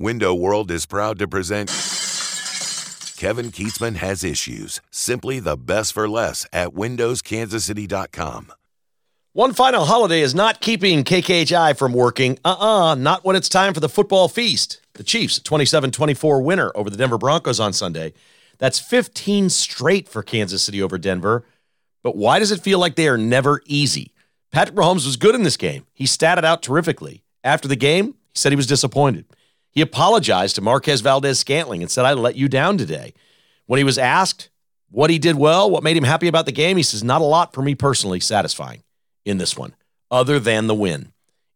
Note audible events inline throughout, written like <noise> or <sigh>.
Window World is proud to present Kevin Kietzman Has Issues. Simply the best for less at WindowsKansasCity.com. One final holiday is not keeping KKHI from working. Uh uh not when it's time for the football feast. The Chiefs, 27 24 winner over the Denver Broncos on Sunday. That's 15 straight for Kansas City over Denver. But why does it feel like they are never easy? Patrick Mahomes was good in this game. He statted out terrifically. After the game, he said he was disappointed. He apologized to Marquez Valdes-Scantling and said, I let you down today. When he was asked what he did well, what made him happy about the game, he says, Not a lot for me personally satisfying in this one, other than the win.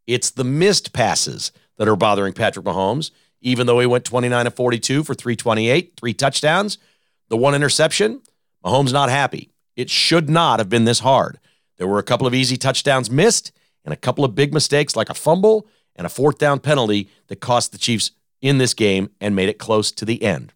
It's the missed passes that are bothering Patrick Mahomes, even though he went 29 of 42 for 328, three touchdowns, the one interception. Mahomes not happy. It should not have been this hard. There were a couple of easy touchdowns missed and a couple of big mistakes like a fumble and a fourth down penalty that cost the Chiefs in this game and made it close to the end.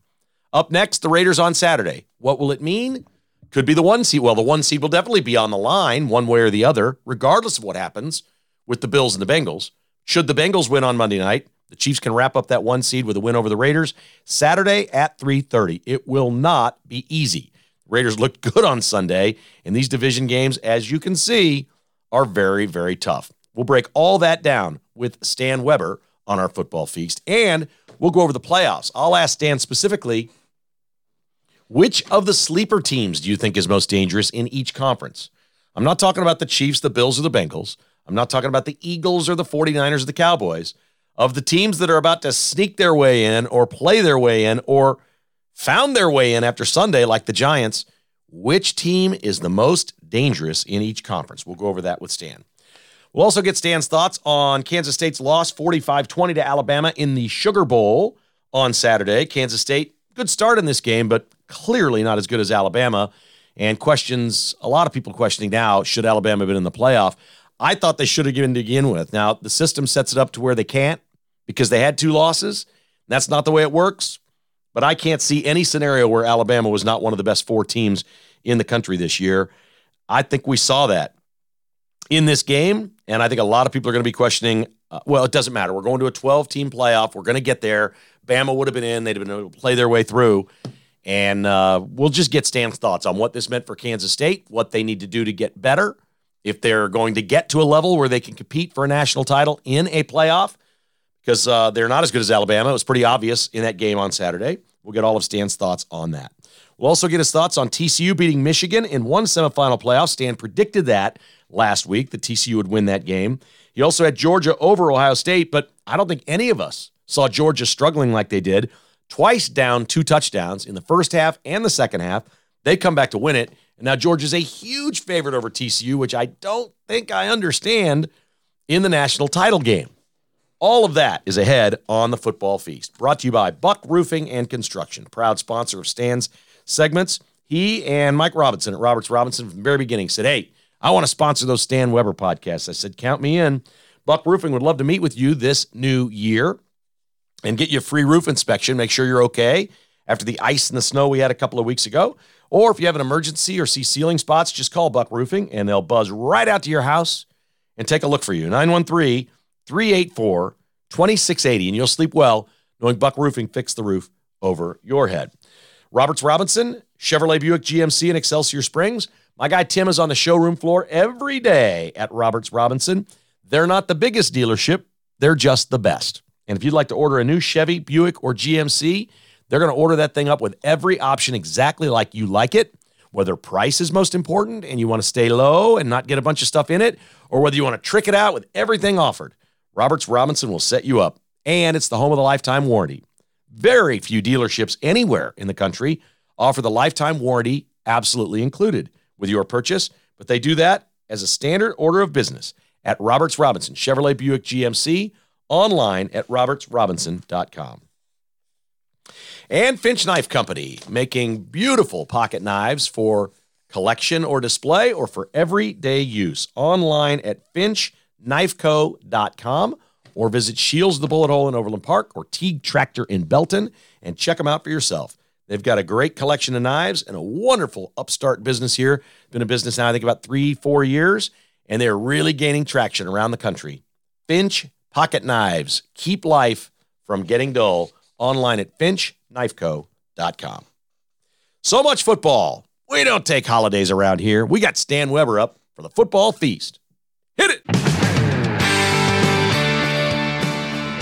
Up next, the Raiders on Saturday. What will it mean? Could be the one seed. Well, the one seed will definitely be on the line, one way or the other, regardless of what happens with the Bills and the Bengals. Should the Bengals win on Monday night, the Chiefs can wrap up that one seed with a win over the Raiders Saturday at 3:30. It will not be easy. Raiders looked good on Sunday, and these division games, as you can see, are very, very tough. We'll break all that down with Stan Weber on our football feast, and we'll go over the playoffs. I'll ask Stan specifically which of the sleeper teams do you think is most dangerous in each conference? I'm not talking about the Chiefs, the Bills, or the Bengals. I'm not talking about the Eagles or the 49ers or the Cowboys. Of the teams that are about to sneak their way in or play their way in or found their way in after Sunday, like the Giants, which team is the most dangerous in each conference? We'll go over that with Stan. We'll also get Stan's thoughts on Kansas State's loss 45 20 to Alabama in the Sugar Bowl on Saturday. Kansas State, good start in this game, but clearly not as good as Alabama. And questions, a lot of people questioning now, should Alabama have been in the playoff? I thought they should have given to begin with. Now, the system sets it up to where they can't because they had two losses. That's not the way it works. But I can't see any scenario where Alabama was not one of the best four teams in the country this year. I think we saw that in this game. And I think a lot of people are going to be questioning uh, well, it doesn't matter. We're going to a 12 team playoff. We're going to get there. Bama would have been in, they'd have been able to play their way through. And uh, we'll just get Stan's thoughts on what this meant for Kansas State, what they need to do to get better, if they're going to get to a level where they can compete for a national title in a playoff, because uh, they're not as good as Alabama. It was pretty obvious in that game on Saturday. We'll get all of Stan's thoughts on that. We'll also get his thoughts on TCU beating Michigan in one semifinal playoff. Stan predicted that last week that TCU would win that game. He also had Georgia over Ohio State, but I don't think any of us saw Georgia struggling like they did. Twice down two touchdowns in the first half and the second half. They come back to win it. And now Georgia's a huge favorite over TCU, which I don't think I understand in the national title game. All of that is ahead on the football feast. Brought to you by Buck Roofing and Construction, proud sponsor of Stan's segments. He and Mike Robinson at Roberts Robinson from the very beginning said, Hey, I want to sponsor those Stan Weber podcasts. I said, Count me in. Buck Roofing would love to meet with you this new year and get you a free roof inspection. Make sure you're okay after the ice and the snow we had a couple of weeks ago. Or if you have an emergency or see ceiling spots, just call Buck Roofing and they'll buzz right out to your house and take a look for you. 913 384 2680. And you'll sleep well knowing Buck Roofing fixed the roof over your head. Roberts Robinson, Chevrolet Buick GMC in Excelsior Springs. My guy Tim is on the showroom floor every day at Roberts Robinson. They're not the biggest dealership, they're just the best. And if you'd like to order a new Chevy, Buick, or GMC, they're going to order that thing up with every option exactly like you like it. Whether price is most important and you want to stay low and not get a bunch of stuff in it, or whether you want to trick it out with everything offered, Roberts Robinson will set you up. And it's the home of the lifetime warranty. Very few dealerships anywhere in the country offer the lifetime warranty absolutely included with your purchase, but they do that as a standard order of business at Roberts Robinson, Chevrolet Buick GMC, online at robertsrobinson.com. And Finch Knife Company, making beautiful pocket knives for collection or display or for everyday use. Online at finchknifeco.com or visit Shields the Bullet Hole in Overland Park or Teague Tractor in Belton and check them out for yourself. They've got a great collection of knives and a wonderful upstart business here. Been a business now, I think, about three, four years, and they're really gaining traction around the country. Finch Pocket Knives. Keep life from getting dull online at finchknifeco.com. So much football. We don't take holidays around here. We got Stan Weber up for the football feast.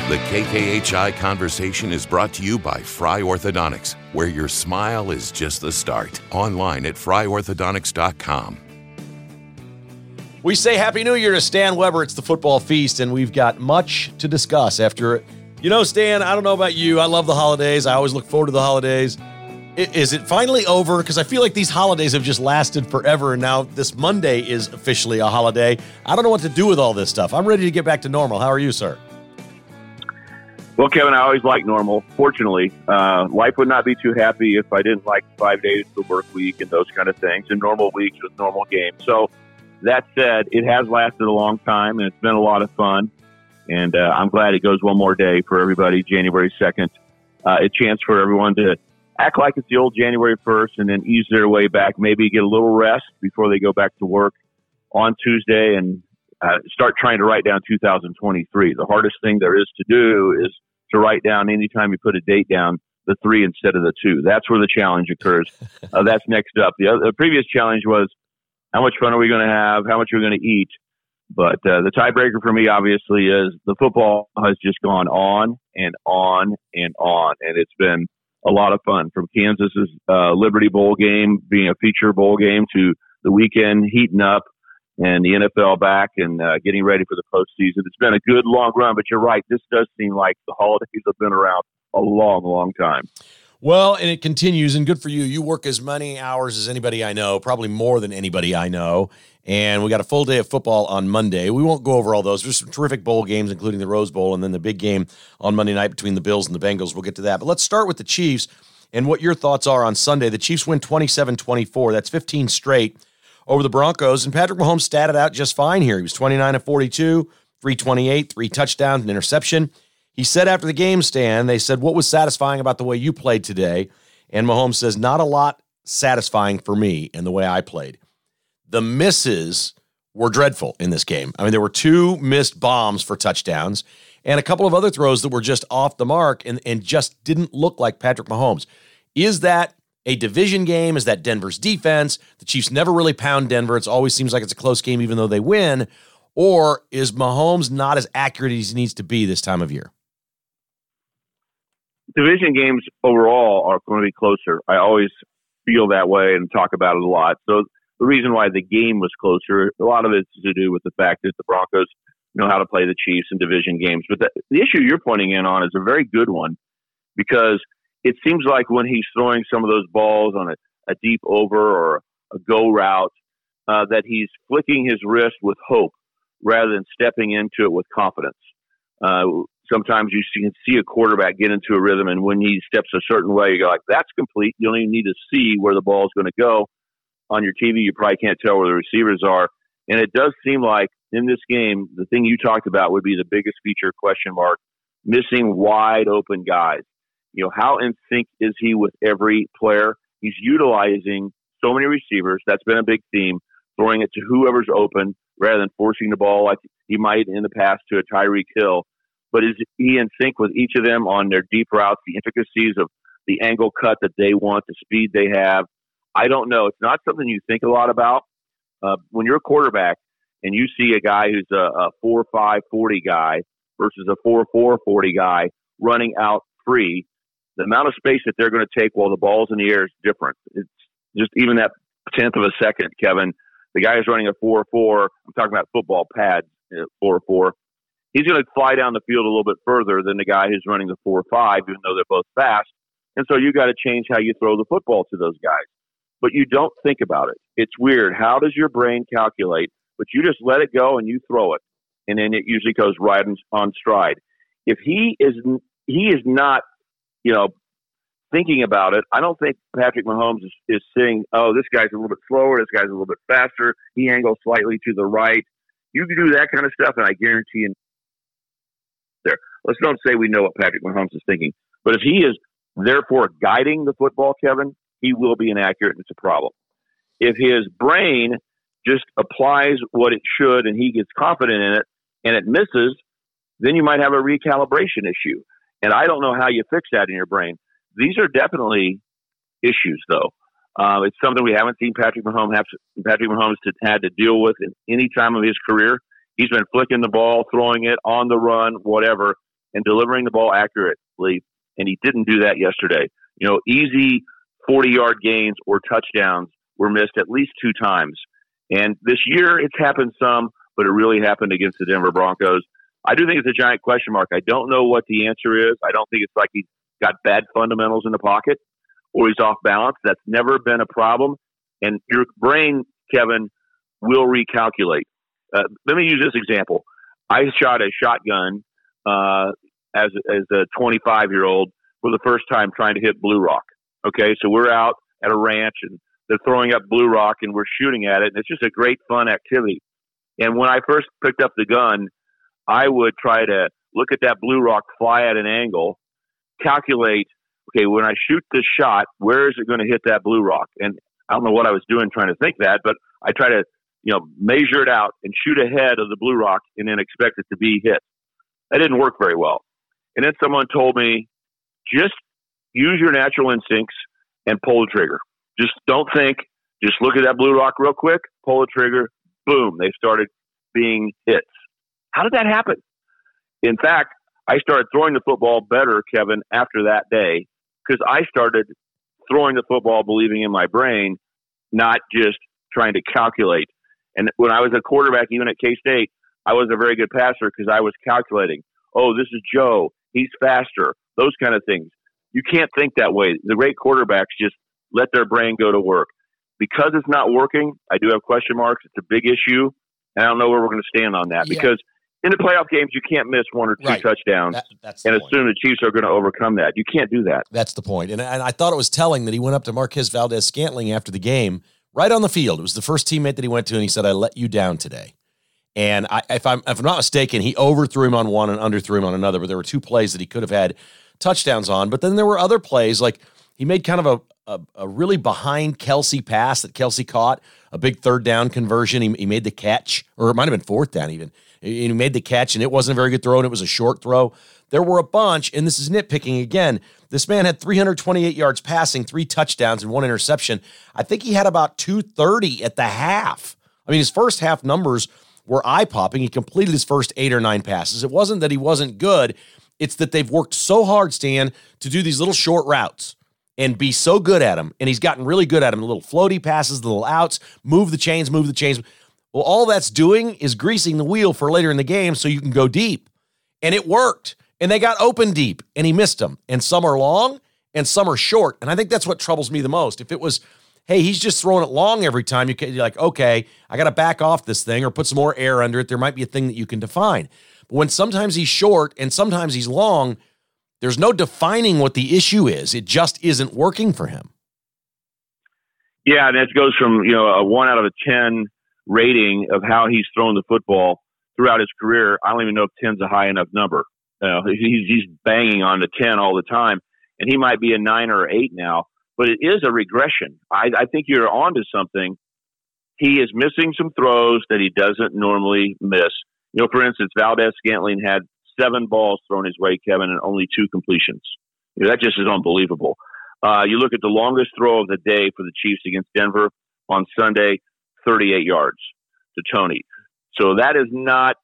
The KKHI conversation is brought to you by Fry Orthodontics, where your smile is just the start. Online at fryorthodontics.com. We say Happy New Year to Stan Weber. It's the football feast, and we've got much to discuss after. You know, Stan, I don't know about you. I love the holidays. I always look forward to the holidays. Is it finally over? Because I feel like these holidays have just lasted forever, and now this Monday is officially a holiday. I don't know what to do with all this stuff. I'm ready to get back to normal. How are you, sir? Well, Kevin, I always like normal. Fortunately, uh, life would not be too happy if I didn't like five days of the work week and those kind of things, and normal weeks with normal games. So, that said, it has lasted a long time, and it's been a lot of fun. And uh, I'm glad it goes one more day for everybody, January 2nd. Uh, a chance for everyone to act like it's the old January 1st and then ease their way back, maybe get a little rest before they go back to work on Tuesday and uh, start trying to write down 2023. The hardest thing there is to do is to write down anytime you put a date down the three instead of the two. That's where the challenge occurs. <laughs> Uh, that's next up. The, other, the previous challenge was how much fun are we going to have? How much are we going to eat? But uh, the tiebreaker for me, obviously, is the football has just gone on and on and on, and it's been a lot of fun. From Kansas's uh, Liberty Bowl game being a feature bowl game to the weekend heating up and the NFL back and uh, getting ready for the postseason. It's been a good long run, but you're right. This does seem like the holidays have been around a long, long time. Well, and it continues, and good for you. You work as many hours as anybody I know, probably more than anybody I know. And we got a full day of football on Monday. We won't go over all those. There's some terrific bowl games, including the Rose Bowl, and then the big game on Monday night between the Bills and the Bengals. We'll get to that. But let's start with the Chiefs and what your thoughts are on Sunday. The Chiefs win 27 24. That's 15 straight over the Broncos. And Patrick Mahomes statted out just fine here. He was 29 of 42, 328, three touchdowns, an interception. He said after the game, Stan, they said, What was satisfying about the way you played today? And Mahomes says, Not a lot satisfying for me in the way I played. The misses were dreadful in this game. I mean, there were two missed bombs for touchdowns and a couple of other throws that were just off the mark and, and just didn't look like Patrick Mahomes. Is that a division game? Is that Denver's defense? The Chiefs never really pound Denver. It always seems like it's a close game, even though they win. Or is Mahomes not as accurate as he needs to be this time of year? Division games overall are going to be closer. I always feel that way and talk about it a lot. So the reason why the game was closer, a lot of it's to do with the fact that the Broncos know how to play the Chiefs in division games. But the, the issue you're pointing in on is a very good one because it seems like when he's throwing some of those balls on a, a deep over or a go route, uh, that he's flicking his wrist with hope rather than stepping into it with confidence. Uh, sometimes you can see a quarterback get into a rhythm, and when he steps a certain way, you go like, "That's complete." You don't even need to see where the ball is going to go. On your TV, you probably can't tell where the receivers are, and it does seem like in this game, the thing you talked about would be the biggest feature question mark: missing wide open guys. You know, how in sync is he with every player? He's utilizing so many receivers. That's been a big theme, throwing it to whoever's open rather than forcing the ball like he might in the past to a Tyreek Hill. But is he in sync with each of them on their deep routes, the intricacies of the angle cut that they want, the speed they have? I don't know. It's not something you think a lot about. Uh, when you're a quarterback and you see a guy who's a, a 4 5 40 guy versus a 4 4 40 guy running out free, the amount of space that they're going to take while the ball's in the air is different. It's just even that tenth of a second, Kevin. The guy who's running a 4 4, I'm talking about football pads, uh, 4 4. He's going to fly down the field a little bit further than the guy who's running the 4 5, even though they're both fast. And so you got to change how you throw the football to those guys. But you don't think about it. It's weird. How does your brain calculate? But you just let it go and you throw it. And then it usually goes right on stride. If he is he is not you know, thinking about it, I don't think Patrick Mahomes is, is saying, oh, this guy's a little bit slower, this guy's a little bit faster, he angles slightly to the right. You can do that kind of stuff, and I guarantee you there. Let's don't say we know what Patrick Mahomes is thinking, but if he is therefore guiding the football, Kevin, he will be inaccurate, and it's a problem. If his brain just applies what it should and he gets confident in it and it misses, then you might have a recalibration issue. And I don't know how you fix that in your brain. These are definitely issues, though. Uh, it's something we haven't seen Patrick Mahomes have, Patrick Mahomes to, had to deal with in any time of his career. He's been flicking the ball, throwing it on the run, whatever, and delivering the ball accurately. And he didn't do that yesterday. You know, easy 40 yard gains or touchdowns were missed at least two times. And this year it's happened some, but it really happened against the Denver Broncos. I do think it's a giant question mark. I don't know what the answer is. I don't think it's like he's got bad fundamentals in the pocket or he's off balance. That's never been a problem. And your brain, Kevin, will recalculate. Uh, let me use this example. I shot a shotgun uh, as as a 25 year old for the first time trying to hit Blue Rock. Okay, so we're out at a ranch and they're throwing up Blue Rock and we're shooting at it, and it's just a great fun activity. And when I first picked up the gun, I would try to look at that Blue Rock fly at an angle, calculate, okay, when I shoot this shot, where is it going to hit that Blue Rock? And I don't know what I was doing trying to think that, but I try to, you know, measure it out and shoot ahead of the Blue Rock and then expect it to be hit. That didn't work very well. And then someone told me, just use your natural instincts and pull the trigger. Just don't think. Just look at that blue rock real quick, pull the trigger, boom, they started being hits. How did that happen? In fact, I started throwing the football better, Kevin, after that day because I started throwing the football believing in my brain, not just trying to calculate. And when I was a quarterback, even at K State, I was a very good passer because I was calculating. Oh, this is Joe. He's faster. Those kind of things. You can't think that way. The great quarterbacks just let their brain go to work. Because it's not working, I do have question marks. It's a big issue. And I don't know where we're going to stand on that yeah. because in the playoff games, you can't miss one or two right. touchdowns that, and assume the Chiefs are going to overcome that. You can't do that. That's the point. And, and I thought it was telling that he went up to Marquez Valdes-Scantling after the game, right on the field. It was the first teammate that he went to, and he said, I let you down today. And I, if, I'm, if I'm not mistaken, he overthrew him on one and underthrew him on another, but there were two plays that he could have had touchdowns on. But then there were other plays like he made kind of a, a, a, really behind Kelce pass that Kelce caught, a big third down conversion. He, he made the catch, or it might have been fourth down even. And he made the catch, and it wasn't a very good throw, and it was a short throw. There were a bunch, and this is nitpicking again. This man had 328 yards passing, three touchdowns, and one interception. I think he had about 230 at the half. I mean, his first half numbers were eye popping. He completed his first eight or nine passes. It wasn't that he wasn't good, it's that they've worked so hard, Stan, to do these little short routes and be so good at them. And he's gotten really good at them. The little floaty passes, the little outs, move the chains, move the chains. Well, all that's doing is greasing the wheel for later in the game so you can go deep. And it worked. And they got open deep and he missed them. And some are long and some are short. And I think that's what troubles me the most. If it was, hey, he's just throwing it long every time, you can, you're like, okay, I got to back off this thing or put some more air under it. There might be a thing that you can define. But when sometimes he's short and sometimes he's long, there's no defining what the issue is. It just isn't working for him. Yeah, and it goes from you know a one out of a ten rating of how he's thrown the football throughout his career. I don't even know if ten's a high enough number. Uh, he's he's banging on the ten all the time, and he might be a nine or eight now. But it is a regression. I, I think you're onto something. He is missing some throws that he doesn't normally miss. You know, for instance, Valdez Scantling had seven balls thrown his way, Kevin, and only two completions. You know, that just is unbelievable. Uh, you look at the longest throw of the day for the Chiefs against Denver on Sunday, 38 yards to Toney. So that is not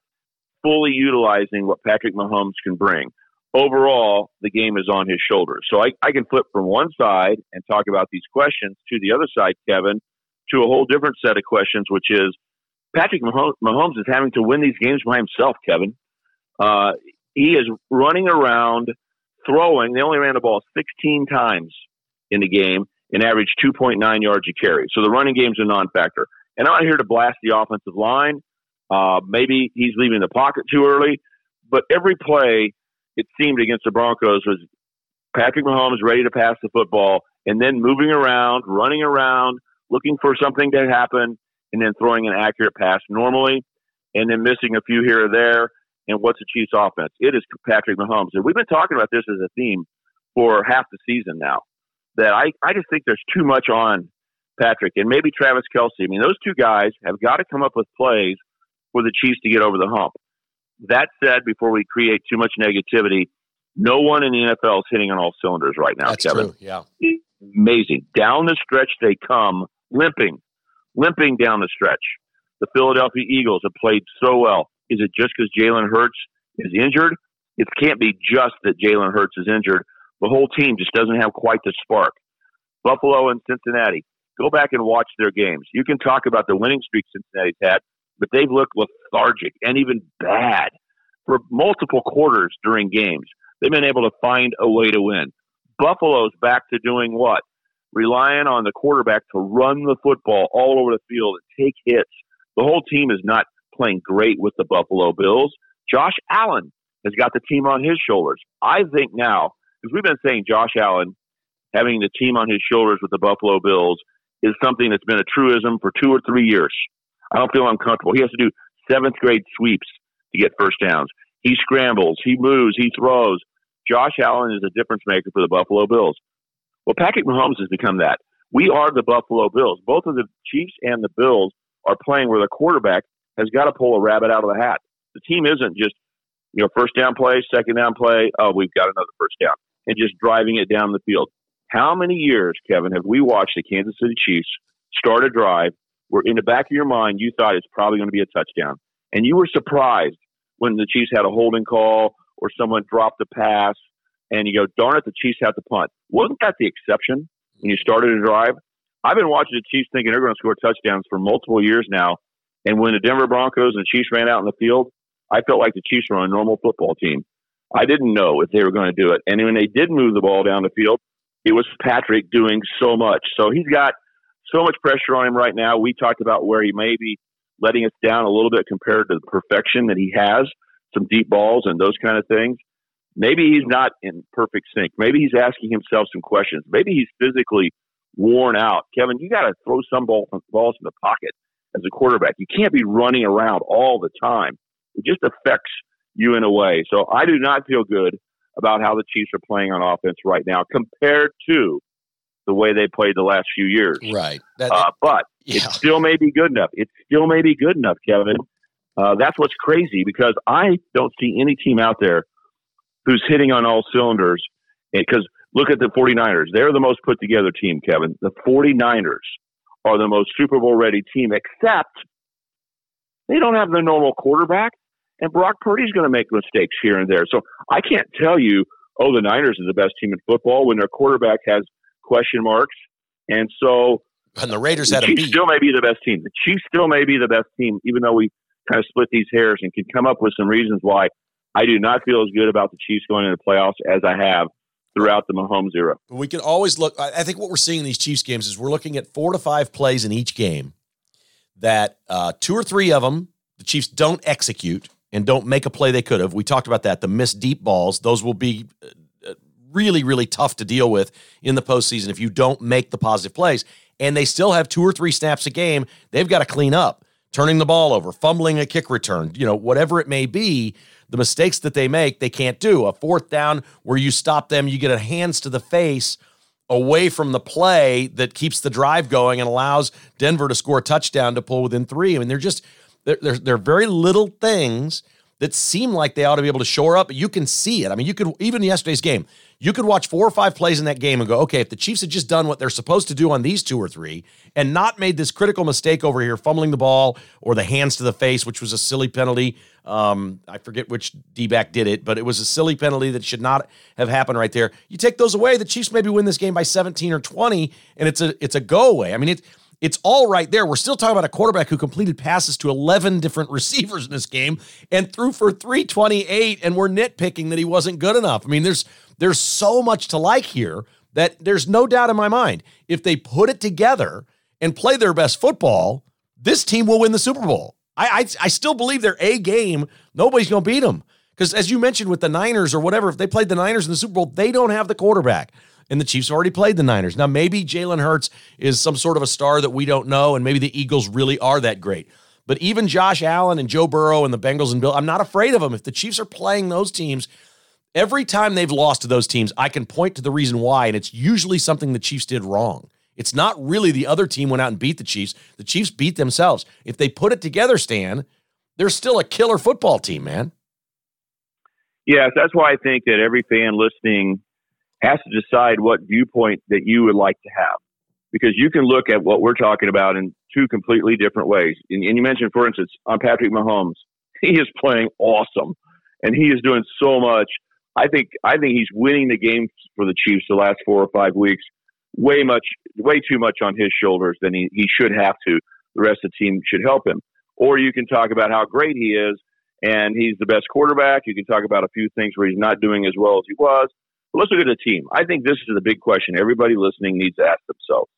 fully utilizing what Patrick Mahomes can bring. Overall, the game is on his shoulders. So I, I can flip from one side and talk about these questions to the other side, Kevin, to a whole different set of questions, which is Patrick Mahomes is having to win these games by himself, Kevin. Uh, he is running around throwing. They only ran the ball 16 times in the game and averaged 2.9 yards a carry. So the running game's a non-factor. And I'm not here to blast the offensive line. Uh, maybe he's leaving the pocket too early, but every play it seemed against the Broncos was Patrick Mahomes ready to pass the football and then moving around, running around, looking for something to happen, and then throwing an accurate pass normally, and then missing a few here or there. And what's the Chiefs' offense? It is Patrick Mahomes. And we've been talking about this as a theme for half the season now. That I, I just think there's too much on Patrick and maybe Travis Kelce. I mean, those two guys have got to come up with plays for the Chiefs to get over the hump. That said, before we create too much negativity, No one in the NFL is hitting on all cylinders right now, That's Kevin. true. Yeah. Amazing. Down the stretch they come, limping, limping down the stretch. The Philadelphia Eagles have played so well. Is it just because Jalen Hurts is injured? It can't be just that Jalen Hurts is injured. The whole team just doesn't have quite the spark. Buffalo and Cincinnati. Go back and watch their games. You can talk about the winning streak Cincinnati's had, but they've looked lethargic and even bad for multiple quarters during games. They've been able to find a way to win. Buffalo's back to doing what? Relying on the quarterback to run the football all over the field and take hits. The whole team is not playing great with the Buffalo Bills. Josh Allen has got the team on his shoulders. I think now, because we've been saying Josh Allen having the team on his shoulders with the Buffalo Bills is something that's been a truism for two or three years. I don't feel uncomfortable. He has to do seventh grade sweeps to get first downs. He scrambles, he moves, he throws. Josh Allen is a difference maker for the Buffalo Bills. Well, Patrick Mahomes has become that. We are the Buffalo Bills. Both of the Chiefs and the Bills are playing where the quarterback has got to pull a rabbit out of the hat. The team isn't just, you know, first down play, second down play, oh, we've got another first down, and just driving it down the field. How many years, Kevin, have we watched the Kansas City Chiefs start a drive where in the back of your mind you thought it's probably going to be a touchdown? And you were surprised when the Chiefs had a holding call or someone dropped a pass and you go, darn it, the Chiefs have to punt. Wasn't that the exception when you started a drive? I've been watching the Chiefs thinking they're going to score touchdowns for multiple years now. And when the Denver Broncos and the Chiefs ran out in the field, I felt like the Chiefs were on a normal football team. I didn't know if they were going to do it. And when they did move the ball down the field, it was Patrick doing so much. So he's got so much pressure on him right now. We talked about where he may be letting us down a little bit compared to the perfection that he has, some deep balls and those kind of things. Maybe he's not in perfect sync. Maybe he's asking himself some questions. Maybe he's physically worn out. Kevin, you got to throw some ball, balls in the pocket as a quarterback. You can't be running around all the time. It just affects you in a way. So I do not feel good about how the Chiefs are playing on offense right now compared to the way they played the last few years. Right. That, Uh, but yeah. it still may be good enough. It still may be good enough, Kevin. Uh, that's what's crazy because I don't see any team out there who's hitting on all cylinders. Because look at the 49ers. They're the most put together team, Kevin. The 49ers are the most Super Bowl ready team, except they don't have their normal quarterback. And Brock Purdy's going to make mistakes here and there. So I can't tell you, oh, the Niners are the best team in football when their quarterback has question marks. And so and the Raiders had a Chiefs beat. still may be the best team. The Chiefs still may be the best team, even though we kind of split these hairs and can come up with some reasons why I do not feel as good about the Chiefs going into the playoffs as I have throughout the Mahomes era. We can always look. I I think what we're seeing in these Chiefs games is we're looking at four to five plays in each game that uh, two or three of them the Chiefs don't execute and don't make a play they could have. We talked about that. The missed deep balls; those will be uh, really, really tough to deal with in the postseason if you don't make the positive plays. And they still have two or three snaps a game. They've got to clean up, turning the ball over, fumbling a kick return, you know, whatever it may be. The mistakes that they make, they can't do. A fourth down where you stop them, you get a hands to the face away from the play that keeps the drive going and allows Denver to score a touchdown to pull within three. I mean, they're just they're they're, they're very little things that seem like they ought to be able to shore up. You can see it. I mean, you could even yesterday's game, you could watch four or five plays in that game and go, okay, if the Chiefs had just done what they're supposed to do on these two or three and not made this critical mistake over here, fumbling the ball or the hands to the face, which was a silly penalty. Um, I forget which D back did it, but it was a silly penalty that should not have happened right there. You take those away, the Chiefs maybe win this game by 17 or 20, and it's a it's a go away. I mean, it's it's all right there. We're still talking about a quarterback who completed passes to 11 different <laughs> receivers in this game and threw for 328 and we're nitpicking that he wasn't good enough. I mean, there's there's so much to like here that there's no doubt in my mind. If they put it together and play their best football, this team will win the Super Bowl. I I, I still believe they're a game. Nobody's going to beat them. Because as you mentioned with the Niners or whatever, if they played the Niners in the Super Bowl, they don't have the quarterback and the Chiefs already played the Niners. Now, maybe Jalen Hurts is some sort of a star that we don't know, and maybe the Eagles really are that great. But even Josh Allen and Joe Burrow and the Bengals and Bill, I'm not afraid of them. If the Chiefs are playing those teams, every time they've lost to those teams, I can point to the reason why, and it's usually something the Chiefs did wrong. It's not really the other team went out and beat the Chiefs. The Chiefs beat themselves. If they put it together, Stan, they're still a killer football team, man. Yes, that's why I think that every fan listening has to decide what viewpoint that you would like to have. Because you can look at what we're talking about in two completely different ways. And, and you mentioned, for instance, on Patrick Mahomes, <laughs> he is playing awesome and he is doing so much. I think I think he's winning the game for the Chiefs the last four or five weeks. Way much, way too much on his shoulders than he, he should have to. The rest of the team should help him. Or you can talk about how great he is and he's the best quarterback. You can talk about a few things where he's not doing as well as he was. But let's look at the team. I think this is the big question everybody listening needs to ask themselves.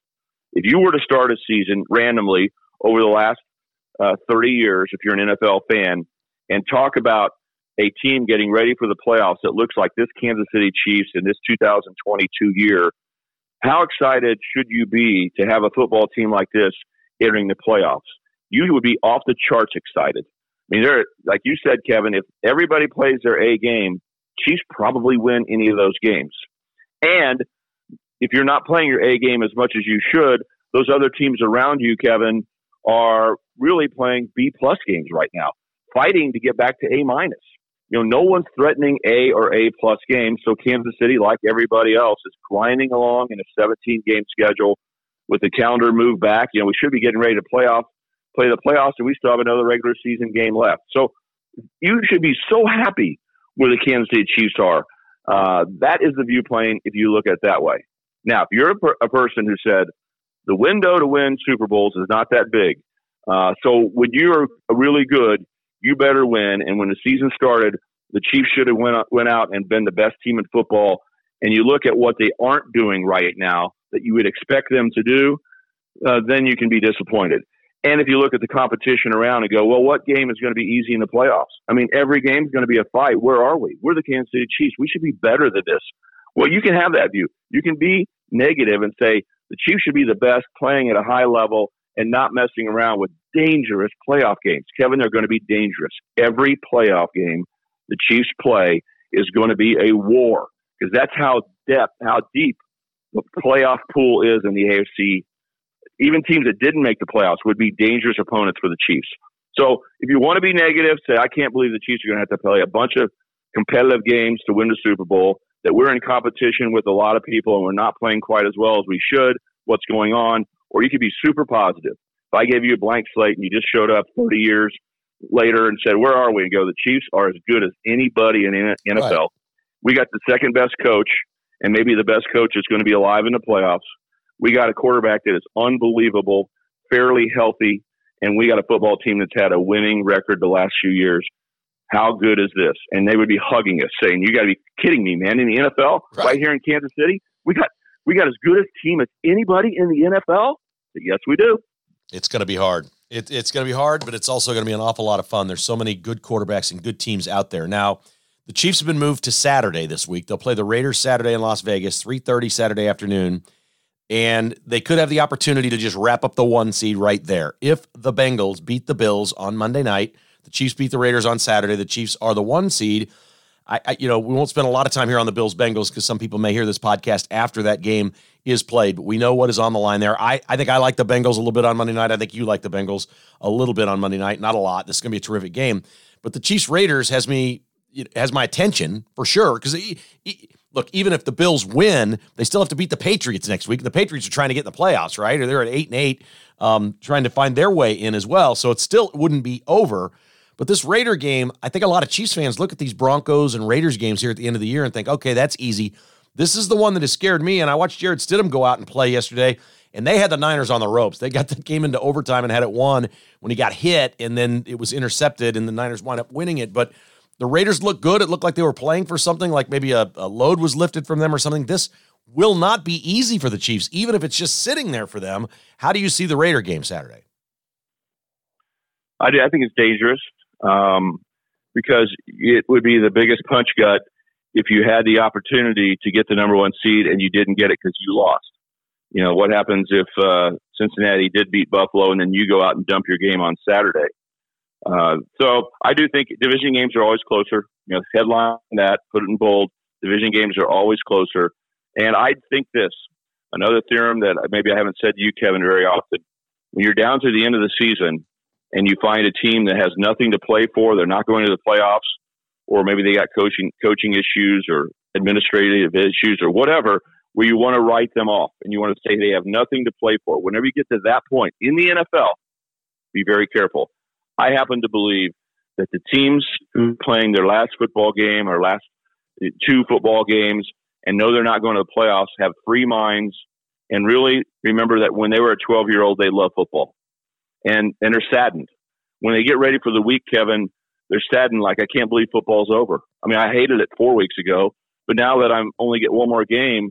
If you were to start a season randomly over the last uh, 30 years, if you're an NFL fan, and talk about a team getting ready for the playoffs that looks like this Kansas City Chiefs in this 2022 year, how excited should you be to have a football team like this entering the playoffs? You would be off the charts excited. I mean, there, like you said, Kevin, if everybody plays their A game, Chiefs probably win any of those games. And if you're not playing your A game as much as you should, those other teams around you, Kevin, are really playing B plus games right now, fighting to get back to A minus. You know, no one's threatening A or A plus games. So Kansas City, like everybody else, is grinding along in a 17 game schedule with the calendar moved back. You know, we should be getting ready to playoff, play the playoffs, and we still have another regular season game left. So you should be so happy where the Kansas City Chiefs are. Uh, that is the viewpoint if you look at it that way. Now, if you're a, per- a person who said the window to win Super Bowls is not that big, uh, so when you're really good, you better win. And when the season started, the Chiefs should have went went out and been the best team in football. And you look at what they aren't doing right now that you would expect them to do, uh, then you can be disappointed. And if you look at the competition around and go, well, what game is going to be easy in the playoffs? I mean, every game is going to be a fight. Where are we? We're the Kansas City Chiefs. We should be better than this. Well, you can have that view. You can be negative and say the Chiefs should be the best, playing at a high level and not messing around with dangerous playoff games. Kevin, they're going to be dangerous. Every playoff game the Chiefs play is going to be a war because that's how depth, how deep the playoff pool is in the AFC. Even teams that didn't make the playoffs would be dangerous opponents for the Chiefs. So if you want to be negative, say, I can't believe the Chiefs are going to have to play a bunch of competitive games to win the Super Bowl, that we're in competition with a lot of people and we're not playing quite as well as we should, what's going on. Or you could be super positive. If I gave you a blank slate and you just showed up 30 years later and said, Where are we? and go, The Chiefs are as good as anybody in the NFL. Right. We got the second best coach, and maybe the best coach is going to be alive in the playoffs. We got a quarterback that is unbelievable, fairly healthy, and we got a football team that's had a winning record the last few years. How good is this? And they would be hugging us, saying, "You got to be kidding me, man! In the NFL, right. right here in Kansas City, we got we got as good a team as anybody in the NFL." Yes, we do. It's going to be hard. It, it's going to be hard, but it's also going to be an awful lot of fun. There's so many good quarterbacks and good teams out there. Now, the Chiefs have been moved to Saturday this week. They'll play the Raiders Saturday in Las Vegas, 3:30 Saturday afternoon, and they could have the opportunity to just wrap up the one seed right there. If the Bengals beat the Bills on Monday night, the Chiefs beat the Raiders on Saturday. The Chiefs are the one seed. I, I, you know, we won't spend a lot of time here on the Bills Bengals because some people may hear this podcast after that game is played, but we know what is on the line there. I, I think I like the Bengals a little bit on Monday night. I think you like the Bengals a little bit on Monday night, not a lot. This is going to be a terrific game. But the Chiefs Raiders has me has my attention for sure because look, even if the Bills win, they still have to beat the Patriots next week. The Patriots are trying to get in the playoffs, right? Or they're at eight and eight, um, trying to find their way in as well. So it still wouldn't be over. But this Raider game, I think a lot of Chiefs fans look at these Broncos and Raiders games here at the end of the year and think, okay, that's easy. This is the one that has scared me. And I watched Jarrett Stidham go out and play yesterday, and they had the Niners on the ropes. They got <laughs> the game into overtime and had it won when he got hit, and then it was intercepted, and the Niners wind up winning it. But the Raiders looked good. It looked like they were playing for something, like maybe a, a load was lifted from them or something. This will not be easy for the Chiefs, even if it's just sitting there for them. How do you see the Raider game Saturday? I, do, I think it's dangerous um, because it would be the biggest punch gut if you had the opportunity to get the number one seed and you didn't get it because you lost. You know, what happens if uh, Cincinnati did beat Buffalo and then you go out and dump your game on Saturday? Uh, so I do think division games are always closer. You know, headline that, put it in bold. Division games are always closer. And I think this, another theorem that maybe I haven't said to you, Kevin, very often. When you're down to the end of the season and you find a team that has nothing to play for, they're not going to the playoffs, or maybe they got coaching coaching issues or administrative issues or whatever, where you want to write them off and you want to say they have nothing to play for. Whenever you get to that point in the NFL, be very careful. I happen to believe that the teams who are playing their last football game or last two football games and know they're not going to the playoffs have free minds and really remember that when they were a 12 year old, they love football and, and they're saddened. When they get ready for the week, Kevin, they're saddened like, I can't believe football's over. I mean, I hated it four weeks ago, but now that I'm only get one more game,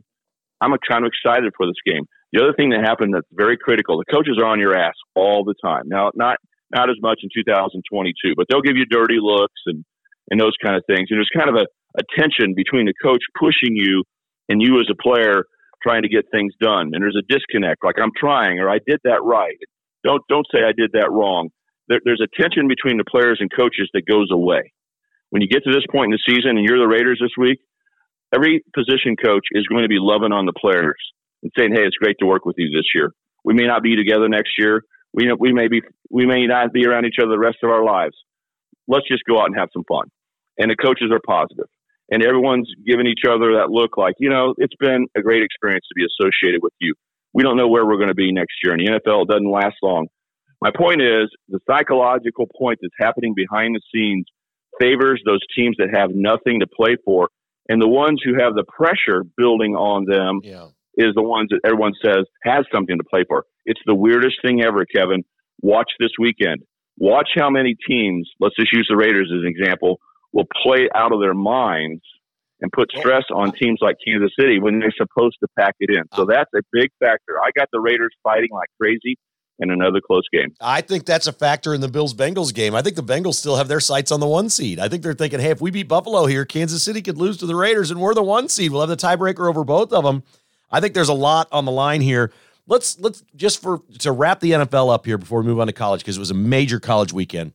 I'm kind of excited for this game. The other thing that happened that's very critical, the coaches are on your ass all the time. Now, not not as much in 2022, but they'll give you dirty looks and and those kind of things. And there's kind of a, a tension between the coach pushing you and you as a player trying to get things done. And there's a disconnect, like I'm trying or I did that right. Don't don't say I did that wrong. There, there's a tension between the players and coaches that goes away. When you get to this point in the season and you're the Raiders this week, every position coach is going to be loving on the players and saying, "Hey, it's great to work with you this year. We may not be together next year. We we may be we may not be around each other the rest of our lives. Let's just go out and have some fun." And the coaches are positive, and everyone's giving each other that look like, you know, it's been a great experience to be associated with you. We don't know where we're going to be next year, and the NFL doesn't last long. My point is the psychological point that's happening behind the scenes favors those teams that have nothing to play for and the ones who have the pressure building on them yeah. Is the ones that everyone says has something to play for. It's the weirdest thing ever, Kevin. Watch this weekend. Watch how many teams, let's just use the Raiders as an example, will play out of their minds and put stress on teams like Kansas City when they're supposed to pack it in. So that's a big factor. I got the Raiders fighting like crazy in another close game. I think that's a factor in the Bills Bengals game. I think the Bengals still have their sights on the one seed. I think they're thinking, hey, if we beat Buffalo here, Kansas City could lose to the Raiders and we're the one seed. We'll have the tiebreaker over both of them. I think there's a lot on the line here. Let's let's just for to wrap the NFL up here before we move on to college because it was a major college weekend.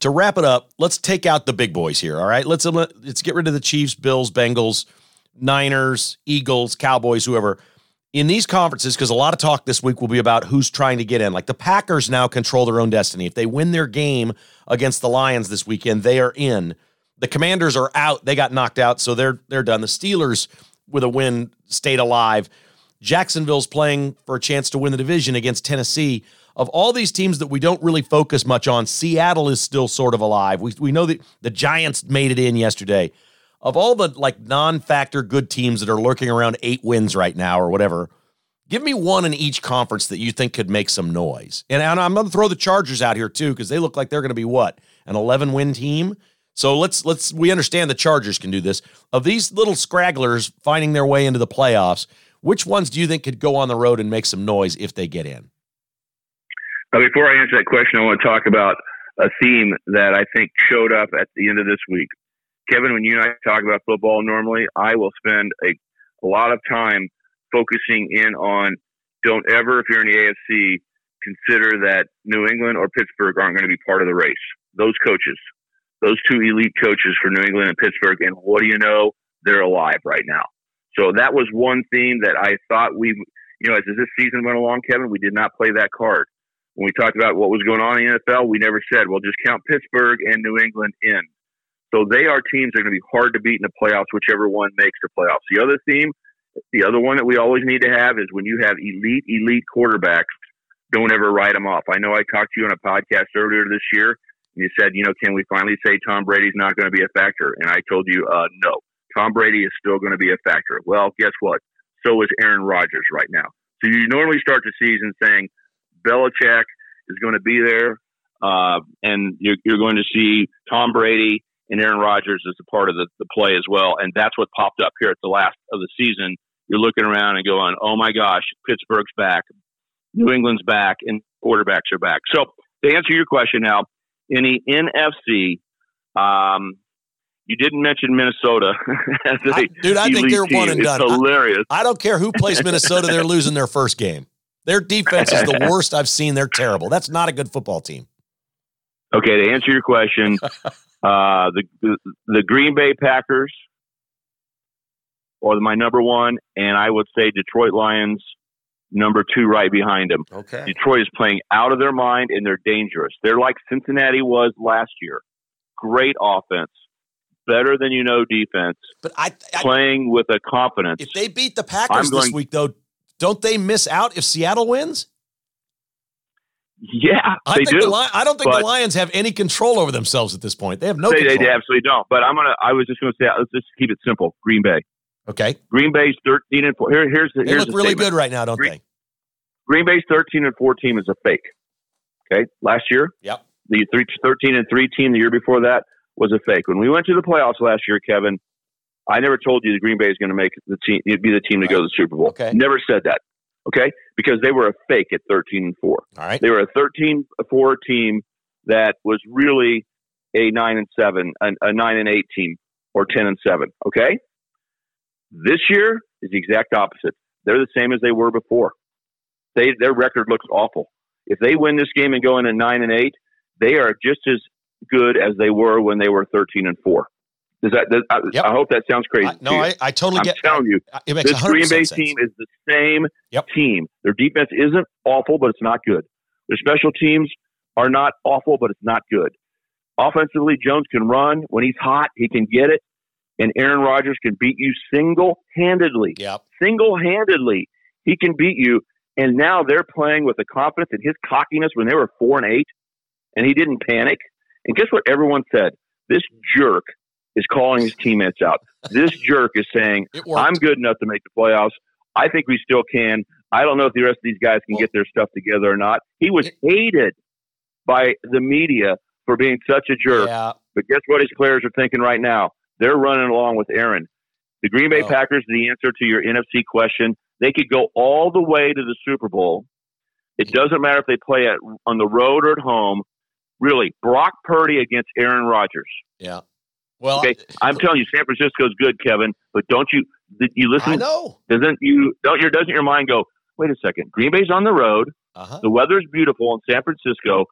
To wrap it up, let's take out the big boys here. All right, let's uh, let's get rid of the Chiefs, Bills, Bengals, Niners, Eagles, Cowboys, whoever in these conferences, because a lot of talk this week will be about who's trying to get in. Like the Packers now control their own destiny. If they win their game against the Lions this weekend, they are in. The Commanders are out. They got knocked out, so they're they're done. The Steelers, with a win, stayed alive. Jacksonville's playing for a chance to win the division against Tennessee. Of all these teams that we don't really focus much on, Seattle is still sort of alive. We, we know that the Giants made it in yesterday of all the like non-factor good teams that are lurking around eight wins right now or whatever, give me one in each conference that you think could make some noise. And, and I'm going to throw the Chargers out here too because they look like they're going to be what an 11 win team. So let's let's we understand the Chargers can do this. Of these little scragglers finding their way into the playoffs, which ones do you think could go on the road and make some noise if they get in? Now, before I answer that question, I want to talk about a theme that I think showed up at the end of this week. Kevin, when you and I talk about football normally, I will spend a, a lot of time focusing in on don't ever, if you're in the AFC, consider that New England or Pittsburgh aren't going to be part of the race. Those coaches, those two elite coaches for New England and Pittsburgh, and what do you know? They're alive right now. So that was one theme that I thought we, you know, as this season went along, Kevin, we did not play that card. When we talked about what was going on in the NFL, we never said, well, just count Pittsburgh and New England in. So they are teams that are going to be hard to beat in the playoffs, whichever one makes the playoffs. The other theme, the other one that we always need to have is when you have elite, elite quarterbacks, don't ever write them off. I know I talked to you on a podcast earlier this year, you said, you know, can we finally say Tom Brady's not going to be a factor? And I told you, uh, no. Tom Brady is still going to be a factor. Well, guess what? So is Aaron Rodgers right now. So you normally start the season saying Belichick is going to be there, uh, and you're, you're going to see Tom Brady and Aaron Rodgers as a part of the, the play as well. And that's what popped up here at the last of the season. You're looking around and going, oh my gosh, Pittsburgh's back, New England's back, and quarterbacks are back. So to answer your question now, in the NFC, um, you didn't mention Minnesota. <laughs> I, dude, I think they're team. one and it's done. Hilarious. I, I don't care who plays Minnesota; they're <laughs> losing their first game. Their defense is the <laughs> worst I've seen. They're terrible. That's not a good football team. Okay, to answer your question, uh, the, the, the Green Bay Packers or my number one, and I would say Detroit Lions number two right behind them. Okay. Detroit is playing out of their mind and they're dangerous. They're like Cincinnati was last year. great offense, better than you know defense, but I, I playing with a confidence. If they beat the Packers going, this week, though, don't they miss out if Seattle wins? Yeah, I they do. The I don't think the Lions have any control over themselves at this point. They have no. They, control. they absolutely don't. But I'm gonna. I was just gonna say. Let's just keep it simple. Green Bay. Okay. Green Bay's 13 and four. Here, here's the. They here's look the really statement. good right now, don't Green, they? Green Bay's 13 and 4 team is a fake. Okay, last year. Yep. The three, 13 and three team the year before that was a fake. When we went to the playoffs last year, Kevin, I never told you the Green Bay is going to make the team. It'd be the team right. to go to the Super Bowl. Okay. Never said that. Okay, because they were a fake at 13 and four. All right. They were a 13 4 team that was really a 9 and 7, a, a 9 and 8 team, or 10 and 7. Okay? This year is the exact opposite. They're the same as they were before. They, their record looks awful. If they win this game and go in at 9 and 8, they are just as good as they were when they were 13 and 4. Does that? Does, I, Yep. I hope that sounds crazy. I, no. I, I totally I'm get. telling you, it makes this Green 100% Bay sense. team is the same Yep. team. Their defense isn't awful, but it's not good. Their special teams are not awful, but it's not good. Offensively, Jones can run. When he's hot, he can get it. And Aaron Rodgers can beat you single handedly. Yep. Single handedly. He can beat you. And now they're playing with the confidence and his cockiness when they were four and eight, and he didn't panic. And guess what everyone said? This jerk is calling his teammates out. This jerk is saying, <laughs> I'm good enough to make the playoffs. I think we still can. I don't know if the rest of these guys can Well- get their stuff together or not. He was hated by the media for being such a jerk. Yeah. But guess what his players are thinking right now? They're running along with Aaron. The Green Bay Oh. Packers, the answer to your NFC question, they could go all the way to the Super Bowl. It doesn't matter if they play at, on the road or at home. Really, Brock Purdy against Aaron Rodgers. Yeah. Well, Okay, I'm telling you, San Francisco's good, Kevin. But don't you? You listen? I know. Doesn't you? Don't your? Doesn't your mind go? Wait a second. Green Bay's on the road. Uh huh. The weather's beautiful in San Francisco,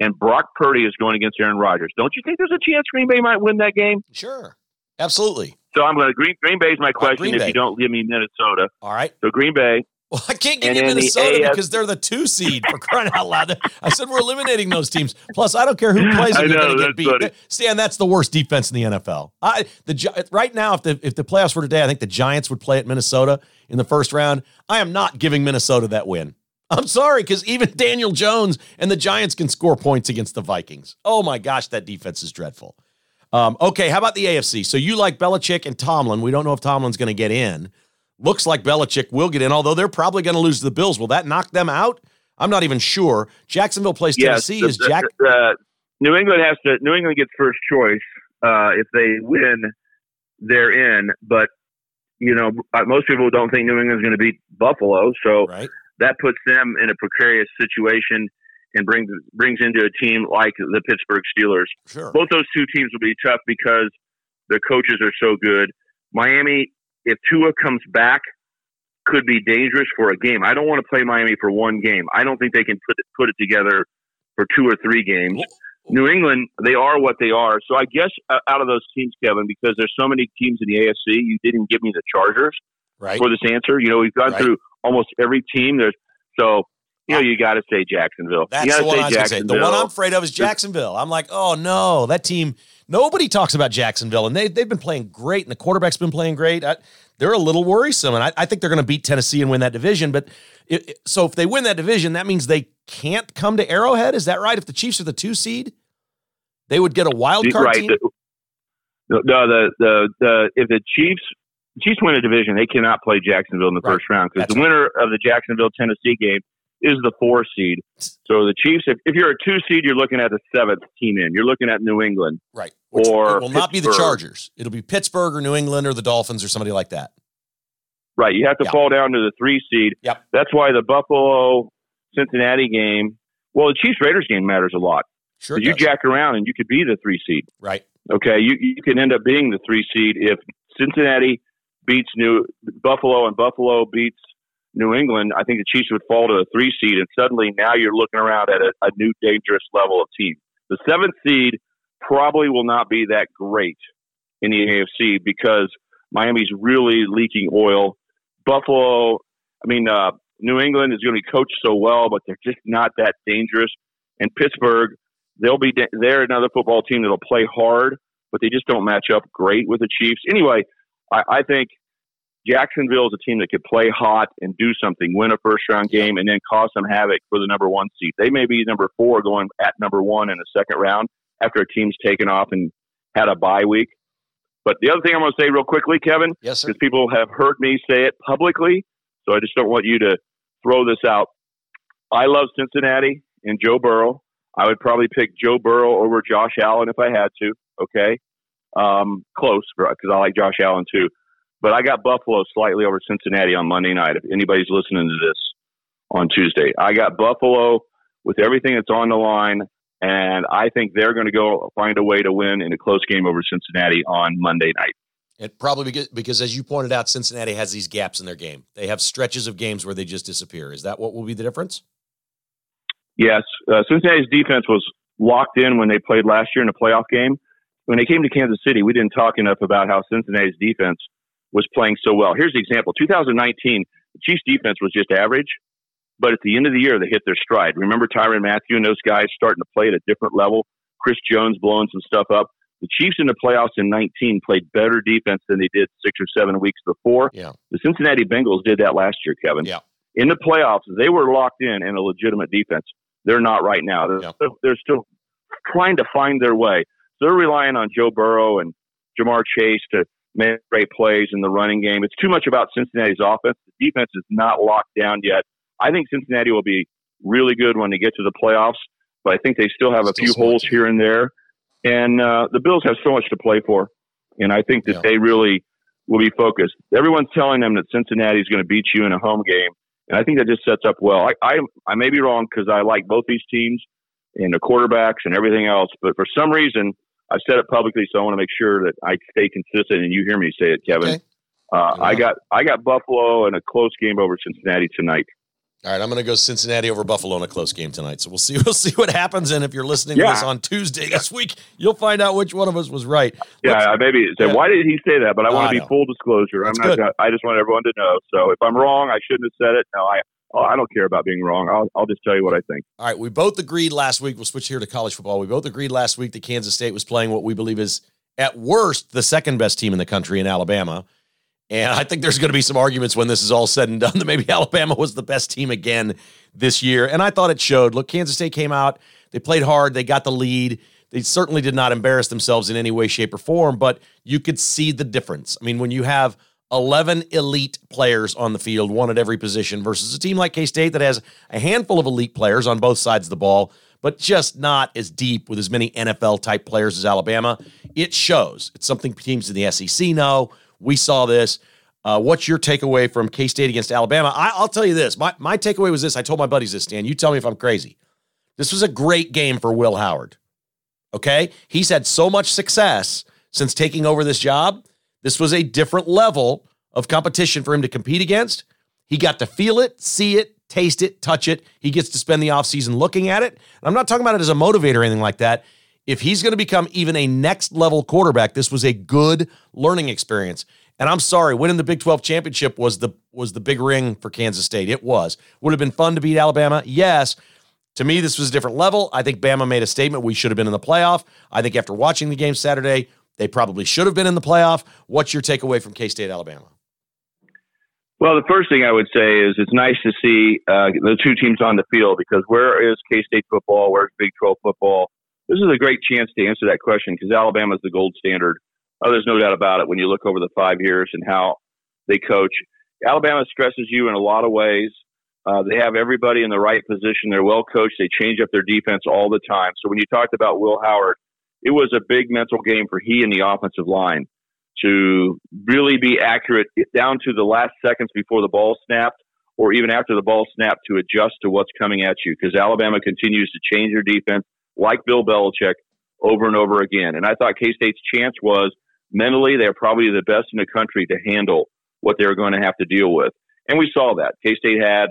and Brock Purdy is going against Aaron Rodgers. Don't you think there's a chance Green Bay might win that game? Sure. Absolutely. So I'm going to Green Green Bay's my question. Green if Bay. you don't give me Minnesota, All right. so Green Bay. Well, I can't give you in the Minnesota AF because they're the two seed for crying out loud. I said we're eliminating those teams. Plus, I don't care who plays I know, going to get that's beat. funny. Stan, that's the worst defense in the NFL. I the right now, if the if the playoffs were today, I think the Giants would play at Minnesota in the first round. I am not giving Minnesota that win. I'm sorry because even Daniel Jones and the Giants can score points against the Vikings. Oh my gosh, that defense is dreadful. Um, okay, how about the AFC? So you like Belichick and Tomlin. We don't know if Tomlin's going to get in. Looks like Belichick will get in, although they're probably going to lose the Bills. Will that knock them out? I'm not even sure. Jacksonville plays Yes, Tennessee. the- is Jack? the- the- New England has to. New England gets first choice. Uh, if they win, they're in. But you know, uh, most people don't think New England's going to beat Buffalo, so right. that puts them in a precarious situation and brings brings into a team like the Pittsburgh Steelers. Sure. both those two teams will be tough because the coaches are so good. Miami, if Tua comes back, could be dangerous for a game. I don't want to play Miami for one game. I don't think they can put it, put it together for two or three games. New England, they are what they are. So I guess uh, out of those teams, Kevin, because there's so many teams in the AFC, you didn't give me the Chargers Right. for this answer. You know, we've gone Right. through almost every team. There's so you know you got to say Jacksonville. That's you the one I was going to say. The one I'm afraid of is Jacksonville. I'm like, oh no, that team. Nobody talks about Jacksonville, and they they've been playing great, and the quarterback's been playing great. I, they're a little worrisome, and I, I think they're going to beat Tennessee and win that division. But it, it- so if they win that division, that means they can't come to Arrowhead. Is that right? If the Chiefs are the two seed, they would get a wild card right. team. The, no, the, the the if the Chiefs Chiefs win a division, they cannot play Jacksonville in the Right. first round because the winner of the Jacksonville Tennessee game is the four seed. So the Chiefs, if, if you're a two seed, you're looking at the seventh team in. You're looking at New England. Right. Which Or it will not be the Chargers. It'll be Pittsburgh or New England or the Dolphins or somebody like that. Right. You have to fall down to the three seed. Yep. That's why the Buffalo Cincinnati game, well, the Chiefs Raiders game matters a lot. Sure. You does. jack around and you could be the three seed. right. Okay, you you can end up being the three seed if Cincinnati beats New Buffalo and Buffalo beats New England. I think the Chiefs would fall to a three seed, and suddenly now you're looking around at a, a new dangerous level of team. The seventh seed probably will not be that great in the AFC because Miami's really leaking oil. Buffalo, I mean, uh, New England is going to be coached so well, but they're just not that dangerous. And Pittsburgh, they'll be they're another football team that'll play hard, but they just don't match up great with the Chiefs. Anyway, I, I think Jacksonville is a team that could play hot and do something, win a first round game, and then cause some havoc for the number one seed. They may be number four going at number one in the second round after a team's taken off and had a bye week. But the other thing I'm going to say real quickly, Kevin, yes, because people have heard me say it publicly, so I just don't want you to throw this out. I love Cincinnati and Joe Burrow. I would probably pick Joe Burrow over Josh Allen if I had to. Okay, um, close because I like Josh Allen too. But I got Buffalo slightly over Cincinnati on Monday night. If anybody's listening to this on Tuesday, I got Buffalo with everything that's on the line, and I think they're going to go find a way to win in a close game over Cincinnati on Monday night. It probably because, because, as you pointed out, Cincinnati has these gaps in their game. They have stretches of games where they just disappear. Is that what will be the difference? Yes, uh, Cincinnati's defense was locked in when they played last year in a playoff game. When they came to Kansas City, we didn't talk enough about how Cincinnati's defense was playing so well. Here's the example: 2019, the Chiefs' defense was just average, but at the end of the year, they hit their stride. Remember Tyrann Mathieu and those guys starting to play at a different level. Chris Jones blowing some stuff up. The Chiefs in the playoffs in 19 played better defense than they did six or seven weeks before. Yeah. The Cincinnati Bengals did that last year, Kevin. Yeah. In the playoffs, they were locked in in a legitimate defense. They're not right now. They're, Yeah. still, they're still trying to find their way. So they're relying on Joe Burrow and Ja'Marr Chase to make great plays in the running game. It's too much about Cincinnati's offense. The defense is not locked down yet. I think Cincinnati will be really good when they get to the playoffs, but I think they still have a Still few smart. holes here and there. And uh, the Bills have so much to play for, and I think that Yeah. they really will be focused. Everyone's telling them that Cincinnati is going to beat you in a home game, and I think that just sets up well. I I, I may be wrong because I like both these teams and the quarterbacks and everything else, but for some reason I've said it publicly, so I want to make sure that I stay consistent. And you hear me say it, Kevin. Okay. Uh, I got I got Buffalo in a close game over Cincinnati tonight. All right, I'm going to go Cincinnati over Buffalo in a close game tonight. So we'll see. <laughs> We'll see what happens. And if you're listening to Yeah. this on Tuesday this week, you'll find out which one of us was right. Yeah, Let's- I maybe say yeah. why did he say that? But I Oh, want I to know. be full disclosure. That's I'm not. good. I just want everyone to know. So if I'm wrong, I shouldn't have said it. No, I. Oh, I don't care about being wrong. I'll, I'll just tell you what I think. All right, we both agreed last week. We'll switch here to college football. We both agreed last week that Kansas State was playing what we believe is, at worst, the second best team in the country in Alabama. And I think there's going to be some arguments when this is all said and done that maybe <laughs> Alabama was the best team again this year. And I thought it showed. Look, Kansas State came out, they played hard, they got the lead. They certainly did not embarrass themselves in any way, shape, or form, but you could see the difference. I mean, when you have 11 elite players on the field, one at every position, versus a team like K State that has a handful of elite players on both sides of the ball, but just not as deep with as many NFL type players as Alabama, it shows. It's something teams in the SEC know. We saw this. Uh, what's your takeaway from K State against Alabama? I, I'll tell you this. My, my takeaway was this. I told my buddies this, Stan. You tell me if I'm crazy. This was a great game for Will Howard. Okay? He's had so much success since taking over this job. This was a different level of competition for him to compete against. He got to feel it, see it, taste it, touch it. He gets to spend the offseason looking at it. And I'm not talking about it as a motivator or anything like that. If he's going to become even a next level quarterback, this was a good learning experience. And I'm sorry, winning the Big 12 championship was the was the big ring for Kansas State. It was. Would have been fun to beat Alabama. Yes. To me, this was a different level. I think Bama made a statement. We should have been in the playoff. I think after watching the game Saturday, they probably should have been in the playoff. What's your takeaway from K State, Alabama? Well, the first thing I would say is it's nice to see uh, the two teams on the field because where is K State football? Where's Big 12 football? This is a great chance to answer that question because Alabama is the gold standard. Oh, there's no doubt about it when you look over the five years and how they coach. Alabama stresses you in a lot of ways. Uh, they have everybody in the right position. They're well coached. They change up their defense all the time. So when you talked about Will Howard, it was a big mental game for he and the offensive line to really be accurate down to the last seconds before the ball snapped or even after the ball snapped to adjust to what's coming at you because Alabama continues to change their defense like Bill Belichick over and over again. And I thought K State's chance was mentally they're probably the best in the country to handle what they were going to have to deal with. And we saw that. K State had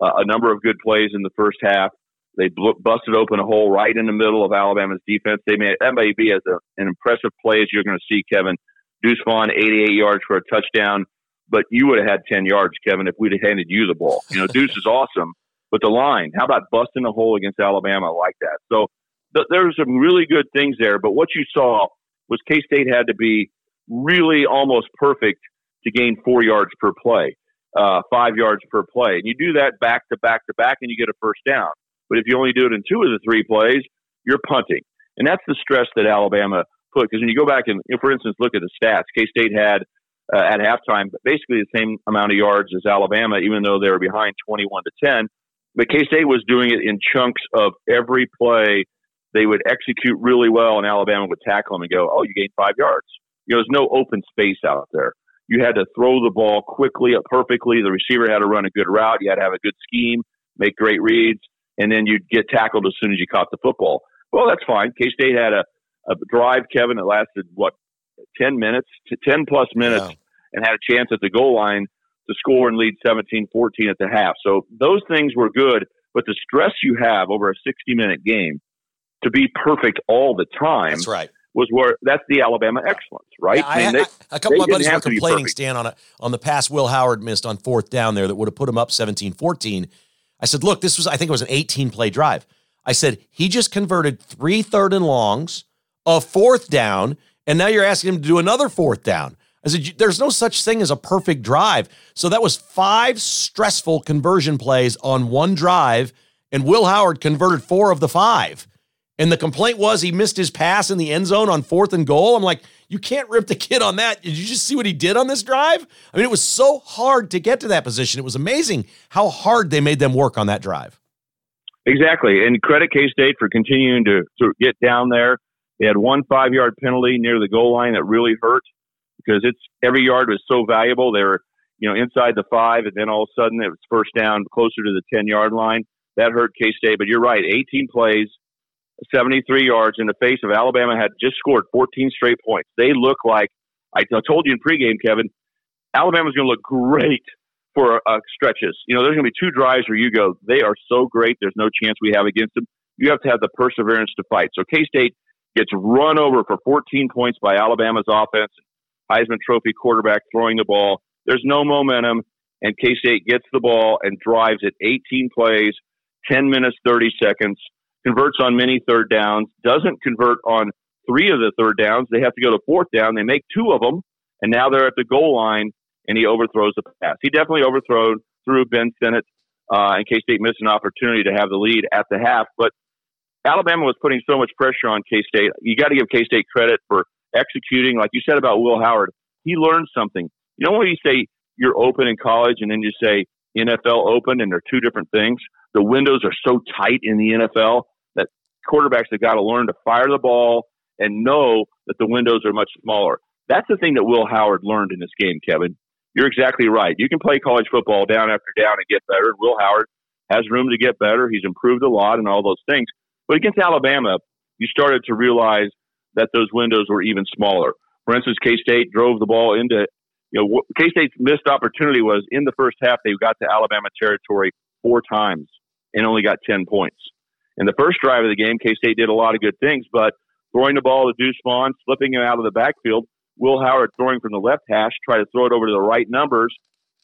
uh, a number of good plays in the first half. They bl- busted open a hole right in the middle of Alabama's defense. They made that may be as a, an impressive play as you're going to see, Kevin. Deuce Vaughn, 88 yards for a touchdown, but you would have had 10 yards, Kevin, if we'd have handed you the ball. You know, Deuce is awesome, but the line, how about busting a hole against Alabama like that? So th- there were some really good things there. But what you saw was K State had to be really almost perfect to gain four yards per play, uh, five yards per play. And you do that back to back to back, and you get a first down. But if you only do it in two of the three plays, you're punting. And that's the stress that Alabama put. Because when you go back and, for instance, look at the stats, K State had uh, at halftime basically the same amount of yards as Alabama, even though they were behind 21 to 10. But K State was doing it in chunks of every play. They would execute really well, and Alabama would tackle them and go, "Oh, you gained five yards." You know, there's no open space out there. You had to throw the ball quickly, perfectly. The receiver had to run a good route. You had to have a good scheme, make great reads, and then you'd get tackled as soon as you caught the football. Well, that's fine. K State had a, a drive, Kevin, that lasted what ten minutes, to ten plus minutes, yeah. and had a chance at the goal line to score and lead 17-14 at the half. So those things were good, but the stress you have over a 60 minute game to be perfect all the time. That's right. Was where that's the Alabama excellence, right? Yeah, I, I mean, they, I, a couple of my buddies were complaining, Stan, on a, on the pass Will Howard missed on fourth down there that would have put him up 17-14. I said, look, this was I think it was an 18 play drive. I said he just converted three third and longs, a fourth down, and now you're asking him to do another fourth down. I said, there's no such thing as a perfect drive. So that was five stressful conversion plays on one drive, and Will Howard converted four of the five. And the complaint was he missed his pass in the end zone on fourth and goal. I'm like, you can't rip the kid on that. Did you just see what he did on this drive? I mean, it was so hard to get to that position. It was amazing how hard they made them work on that drive. Exactly. And credit K State for continuing to, to get down there. They had one five yard penalty near the goal line that really hurt because it's every yard was so valuable. They were, you know, inside the five, and then all of a sudden it was first down closer to the 10 yard line. That hurt K State. But you're right, 18 plays, 73 yards in the face of Alabama had just scored 14 straight points. They look like, I told you in pregame, Kevin, Alabama's going to look great for uh, stretches. You know, there's going to be two drives where you go, they are so great, there's no chance we have against them. You have to have the perseverance to fight. So K State gets run over for 14 points by Alabama's offense. Heisman Trophy quarterback throwing the ball. There's no momentum, and K State gets the ball and drives it 18 plays, 10 minutes, 30 seconds, converts on many third downs, doesn't convert on three of the third downs. They have to go to fourth down. They make two of them, and now they're at the goal line, and he overthrows the pass. He definitely overthrew through Ben Sinnott, uh, and K State missed an opportunity to have the lead at the half. But Alabama was putting so much pressure on K State. You got to give K State credit for executing, like you said about Will Howard, he learned something. You know when you say you're open in college and then you say NFL open and they're two different things? The windows are so tight in the NFL quarterbacks have got to learn to fire the ball and know that the windows are much smaller. That's the thing that Will Howard learned in this game, Kevin. You're exactly right. You can play college football down after down and get better. Will Howard has room to get better. He's improved a lot and all those things. But against Alabama, you started to realize that those windows were even smaller. For instance, K State drove the ball into, you know, K State's missed opportunity was in the first half, they got to Alabama territory four times and only got 10 points. In the first drive of the game, K State did a lot of good things, but throwing the ball to Deuce Vaughn, slipping him out of the backfield, Will Howard throwing from the left hash, try to throw it over to the right numbers.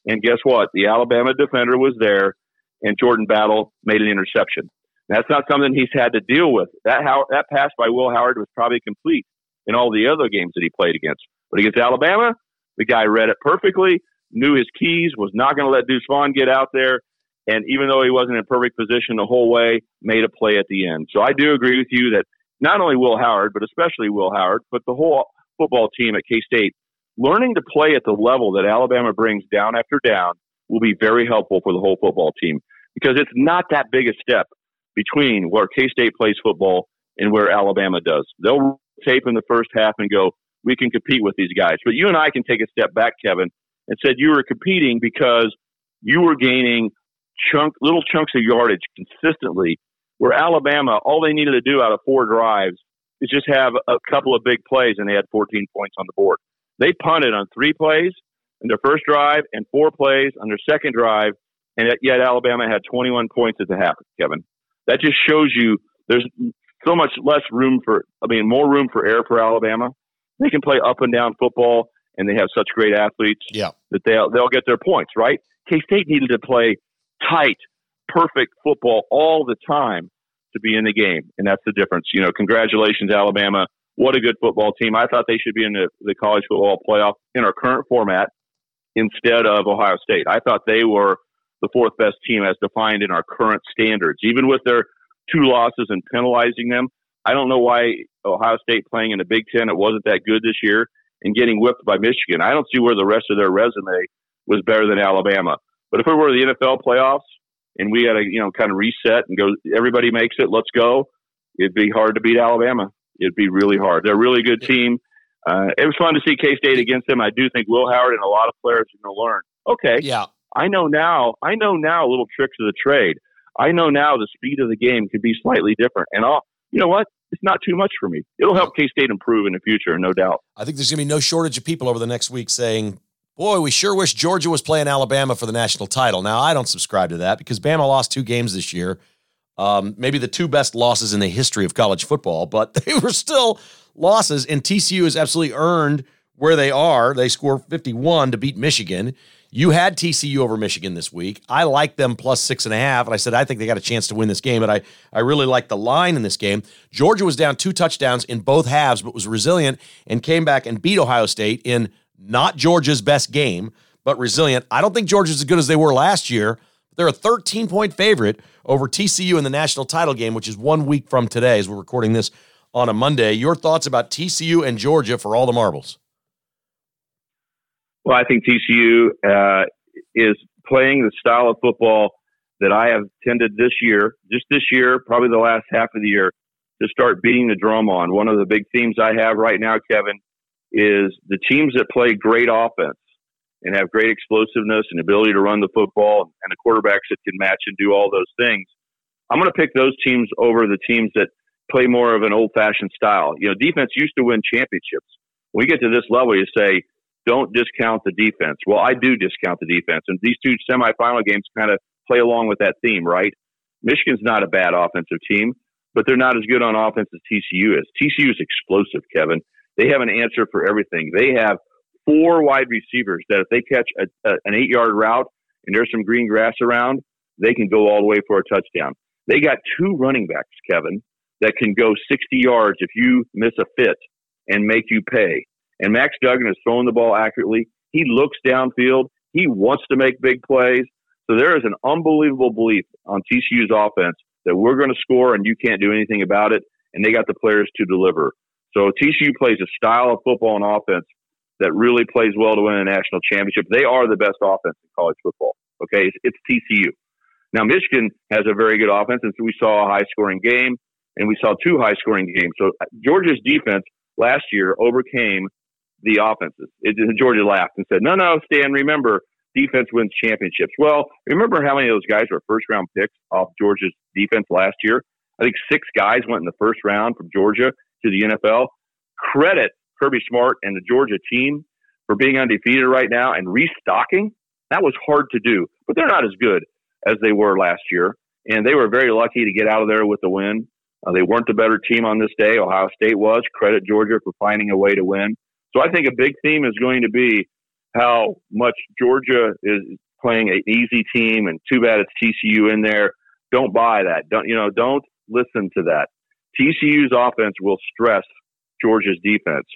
And guess what? The Alabama defender was there, and Jordan Battle made an interception. That's not something he's had to deal with. That how that pass by Will Howard was probably complete in all the other games that he played against. But against Alabama, the guy read it perfectly, knew his keys, was not going to let Deuce Vaughn get out there, and even though he wasn't in perfect position the whole way, made a play at the end. So I do agree with you that not only Will Howard, but especially Will Howard, but the whole football team at K State, learning to play at the level that Alabama brings down after down will be very helpful for the whole football team because it's not that big a step between where K State plays football and where Alabama does. They'll tape in the first half and go, we can compete with these guys. But you and I can take a step back, Kevin, and said you were competing because you were gaining chunk little chunks of yardage consistently. Where Alabama, all they needed to do out of four drives is just have a couple of big plays, and they had 14 points on the board. They punted on three plays in their first drive and four plays on their second drive, and yet Alabama had 21 points at the half. Kevin, that just shows you there's so much less room for, I mean, more room for error for Alabama. They can play up and down football, and they have such great athletes yeah. that they'll, they'll get their points, right? K State needed to play tight, perfect football all the time to be in the game, and that's the difference. You know, congratulations, Alabama. What a good football team. I thought they should be in the, the college football playoff in our current format instead of Ohio State. I thought they were the fourth best team as defined in our current standards, even with their two losses and penalizing them. I don't know why Ohio State playing in the Big Ten, it wasn't that good this year, and getting whipped by Michigan. I don't see where the rest of their resume was better than Alabama. But if it were the NFL playoffs and we had to, you know, kind of reset and go, everybody makes it, let's go, it'd be hard to beat Alabama. It'd be really hard. They're a really good team. Uh, it was fun to see K State against them. I do think Will Howard and a lot of players are going to learn. Okay, yeah, I know now. I know now a little tricks of the trade. I know now the speed of the game can be slightly different. And I'll, you know what? It's not too much for me. It'll help K State improve in the future, no doubt. I think there's going to be no shortage of people over the next week saying, Boy, we sure wish Georgia was playing Alabama for the national title. Now, I don't subscribe to that because Bama lost two games this year. Um, maybe the two best losses in the history of college football, but <laughs> they were still losses. And TCU has absolutely earned where they are. They score 51 to beat Michigan. You had TCU over Michigan this week. I like them plus six and a half, and I said I think they got a chance to win this game. But I I really like the line in this game. Georgia was down two touchdowns in both halves, but was resilient and came back and beat Ohio State in not Georgia's best game, but resilient. I don't think Georgia's as good as they were last year. They're a 13 point favorite over TCU in the national title game, which is one week from today as we're recording this on a Monday. Your thoughts about TCU and Georgia for all the marbles? Well, I think TCU uh, is playing the style of football that I have tended this year, just this year, probably the last half of the year, to start beating the drum on. One of the big themes I have right now, Kevin, is the teams that play great offense and have great explosiveness and ability to run the football and the quarterbacks that can match and do all those things. I'm going to pick those teams over the teams that play more of an old fashioned style. You know, defense used to win championships. When we get to this level, you say, don't discount the defense. Well, I do discount the defense. And these two semifinal games kind of play along with that theme, right? Michigan's not a bad offensive team, but they're not as good on offense as TCU is. TCU is explosive, Kevin. They have an answer for everything. They have four wide receivers that if they catch a, a, an eight yard route and there's some green grass around, they can go all the way for a touchdown. They got two running backs, Kevin, that can go 60 yards if you miss a fit and make you pay. And Max Duggan is throwing the ball accurately. He looks downfield. He wants to make big plays. So there is an unbelievable belief on TCU's offense that we're going to score and you can't do anything about it. And they got the players to deliver. So TCU plays a style of football and offense that really plays well to win a national championship. They are the best offense in college football. Okay, it's, it's TCU. Now Michigan has a very good offense, and so we saw a high scoring game, and we saw two high scoring games. So uh, Georgia's defense last year overcame the offenses. It, Georgia laughed and said, "No, no, Stan. Remember, defense wins championships." Well, remember how many of those guys were first round picks off Georgia's defense last year? I think six guys went in the first round from Georgia to the NFL. Credit Kirby Smart and the Georgia team for being undefeated right now and restocking. That was hard to do, but they're not as good as they were last year. And they were very lucky to get out of there with the win. Uh, they weren't the better team on this day. Ohio State was. Credit Georgia for finding a way to win. So I think a big theme is going to be how much Georgia is playing an easy team, and too bad it's TCU in there. Don't buy that. Don't you know? Don't listen to that. TCU's offense will stress Georgia's defense.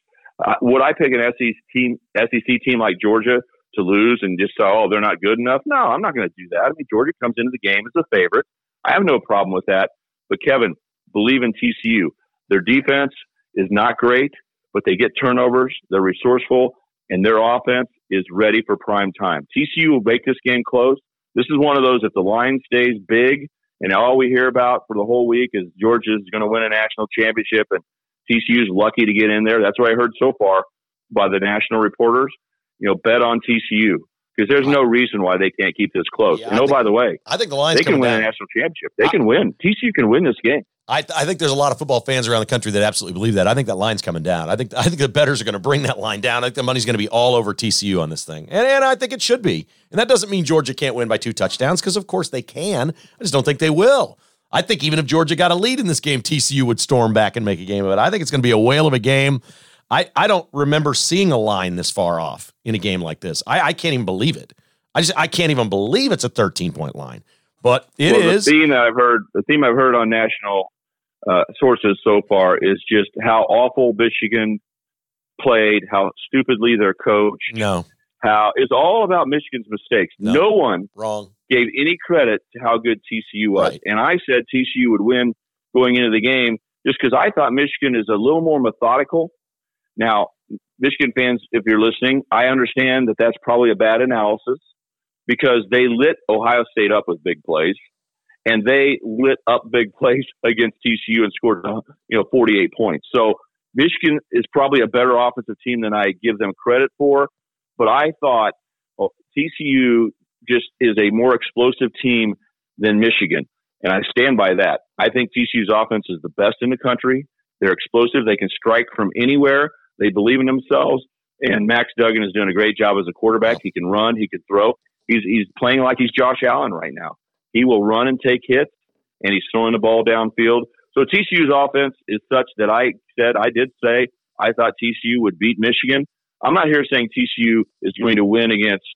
Uh, would I pick an SEC team, SEC team like Georgia to lose and just say, oh, they're not good enough? No, I'm not going to do that. I mean, Georgia comes into the game as a favorite. I have no problem with that. But Kevin, believe in TCU. Their defense is not great, but they get turnovers. They're resourceful, and their offense is ready for prime time. TCU will make this game close. This is one of those if the line stays big and all we hear about for the whole week is Georgia's going to win a national championship and TCU's lucky to get in there. That's what I heard so far by the national reporters. You know, bet on TCU because there's no reason why they can't keep this close. Yeah, and oh, think, by the way, I think the Lions they can win down. a national championship. They I, can win. TCU can win this game. I, I think there's a lot of football fans around the country that absolutely believe that. I think that line's coming down. I think I think the bettors are going to bring that line down. I think the money's going to be all over TCU on this thing, and, and I think it should be. And that doesn't mean Georgia can't win by two touchdowns because of course they can. I just don't think they will. I think even if Georgia got a lead in this game, TCU would storm back and make a game of it. I think it's going to be a whale of a game. I, I don't remember seeing a line this far off in a game like this. I, I can't even believe it. I just I can't even believe it's a 13 point line. But it well, is the theme that I've heard. The theme I've heard on national uh, sources so far is just how awful Michigan played, how stupidly they're coached. No, how it's all about Michigan's mistakes. No. No, one wrong. gave any credit to how good TCU was, Right. and I said TCU would win going into the game just because I thought Michigan is a little more methodical. Now, Michigan fans, if you're listening, I understand that that's probably a bad analysis because they lit Ohio State up with big plays, and they lit up big plays against TCU and scored, uh, you know, 48 points. So Michigan is probably a better offensive team than I give them credit for. But I thought well, TCU just is a more explosive team than Michigan, and I stand by that. I think TCU's offense is the best in the country. They're explosive. They can strike from anywhere. They believe in themselves. And Max Duggan is doing a great job as a quarterback. He can run. He can throw. He's he's playing like he's Josh Allen right now. He will run and take hits, and he's throwing the ball downfield. So TCU's offense is such that I said I did say I thought TCU would beat Michigan. I'm not here saying TCU is going to win against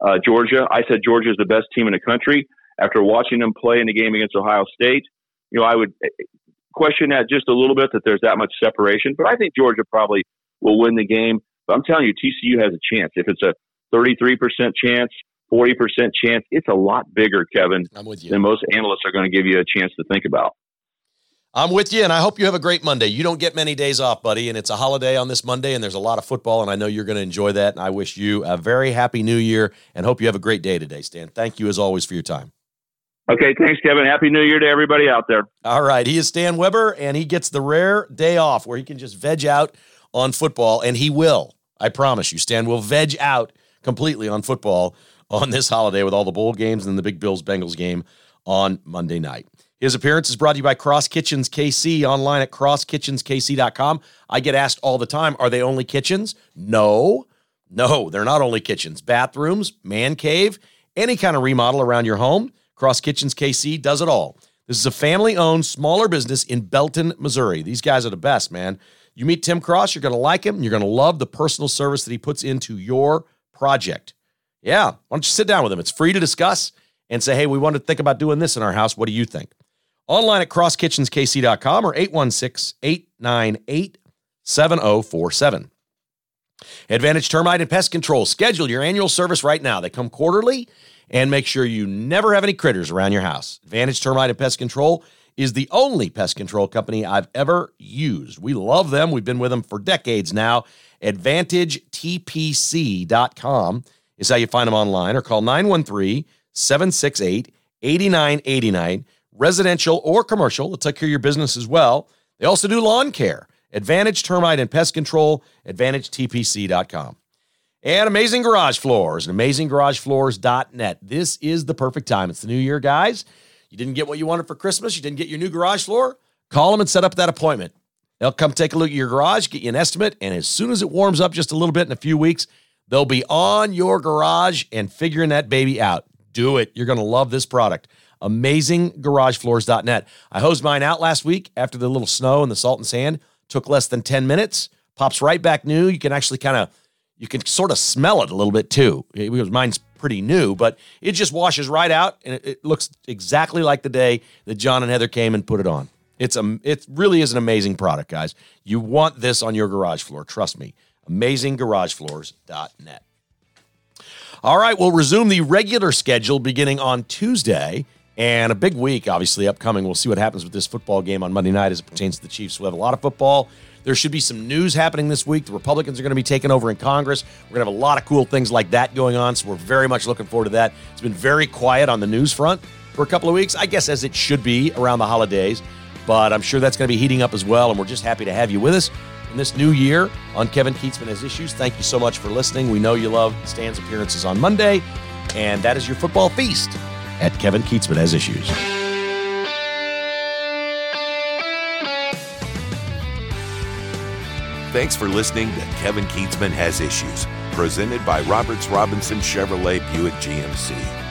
uh, Georgia. I said Georgia is the best team in the country. After watching them play in the game against Ohio State, you know I would eh, question that just a little bit that there's that much separation. But I think Georgia probably will win the game. But I'm telling you, TCU has a chance. If it's a 33% chance, 40% chance, it's a lot bigger, Kevin, I'm with you. than most analysts are going to give you a chance to think about. I'm with you, and I hope you have a great Monday. You don't get many days off, buddy, and it's a holiday on this Monday, and there's a lot of football, and I know you're going to enjoy that. And I wish you a very happy New Year, and hope you have a great day today, Stan. Thank you as always for your time. Okay, thanks, Kevin. Happy New Year to everybody out there. All right, he is Stan Weber, and he gets the rare day off where he can just veg out on football, and he will. I promise you, Stan will veg out completely on football on this holiday with all the bowl games and the big Bills Bengals game on Monday night. His appearance is brought to you by Cross Kitchens KC online at crosskitchenskc.com. I get asked all the time, are they only kitchens? No, no, they're not only kitchens. Bathrooms, man cave, any kind of remodel around your home. Cross Kitchens KC does it all. This is a family owned, smaller business in Belton, Missouri. These guys are the best, man. You meet Tim Cross, you're going to like him. You're going to love the personal service that he puts into your project. Yeah, why don't you sit down with them? It's free to discuss and say, hey, we want to think about doing this in our house. What do you think? Online at crosskitchenskc.com or 816 898 7047. Advantage Termite and Pest Control. Schedule your annual service right now. They come quarterly and make sure you never have any critters around your house. Advantage Termite and Pest Control is the only pest control company I've ever used. We love them. We've been with them for decades now. AdvantageTPC.com is how you find them online or call 913 768 8989. Residential or commercial, they'll take care of your business as well. They also do lawn care. Advantage Termite and Pest Control, AdvantageTPC.com. And Amazing Garage Floors and AmazingGarageFloors.net. This is the perfect time. It's the new year, guys. You didn't get what you wanted for Christmas, you didn't get your new garage floor? Call them and set up that appointment. They'll come take a look at your garage, get you an estimate, and as soon as it warms up just a little bit in a few weeks, they'll be on your garage and figuring that baby out. Do it. You're going to love this product. AmazingGarageFloors.net. I hosed mine out last week after the little snow and the salt and sand. Took less than 10 minutes. Pops right back new. You can actually kind of, you can sort of smell it a little bit too. Eh, because mine's pretty new, but it just washes right out and it, it looks exactly like the day that John and Heather came and put it on. It's a, it really is an amazing product, guys. You want this on your garage floor. Trust me. AmazingGarageFloors.net. All right, we'll resume the regular schedule beginning on Tuesday. And a big week, obviously, upcoming. We'll see what happens with this football game on Monday night as it pertains to the Chiefs. We'll have a lot of football. There should be some news happening this week. The Republicans are going to be taking over in Congress. We're going to have a lot of cool things like that going on. So we're very much looking forward to that. It's been very quiet on the news front for a couple of weeks, I guess, as it should be around the holidays. But I'm sure that's going to be heating up as well. And we're just happy to have you with us in this new year on Kevin Kietzman Has Issues. Thank you so much for listening. We know you love Stan's appearances on Monday. And that is your football feast at Kevin Kietzman Has Issues. Thanks for listening to Kevin Kietzman Has Issues, presented by Roberts Robinson Chevrolet Buick GMC.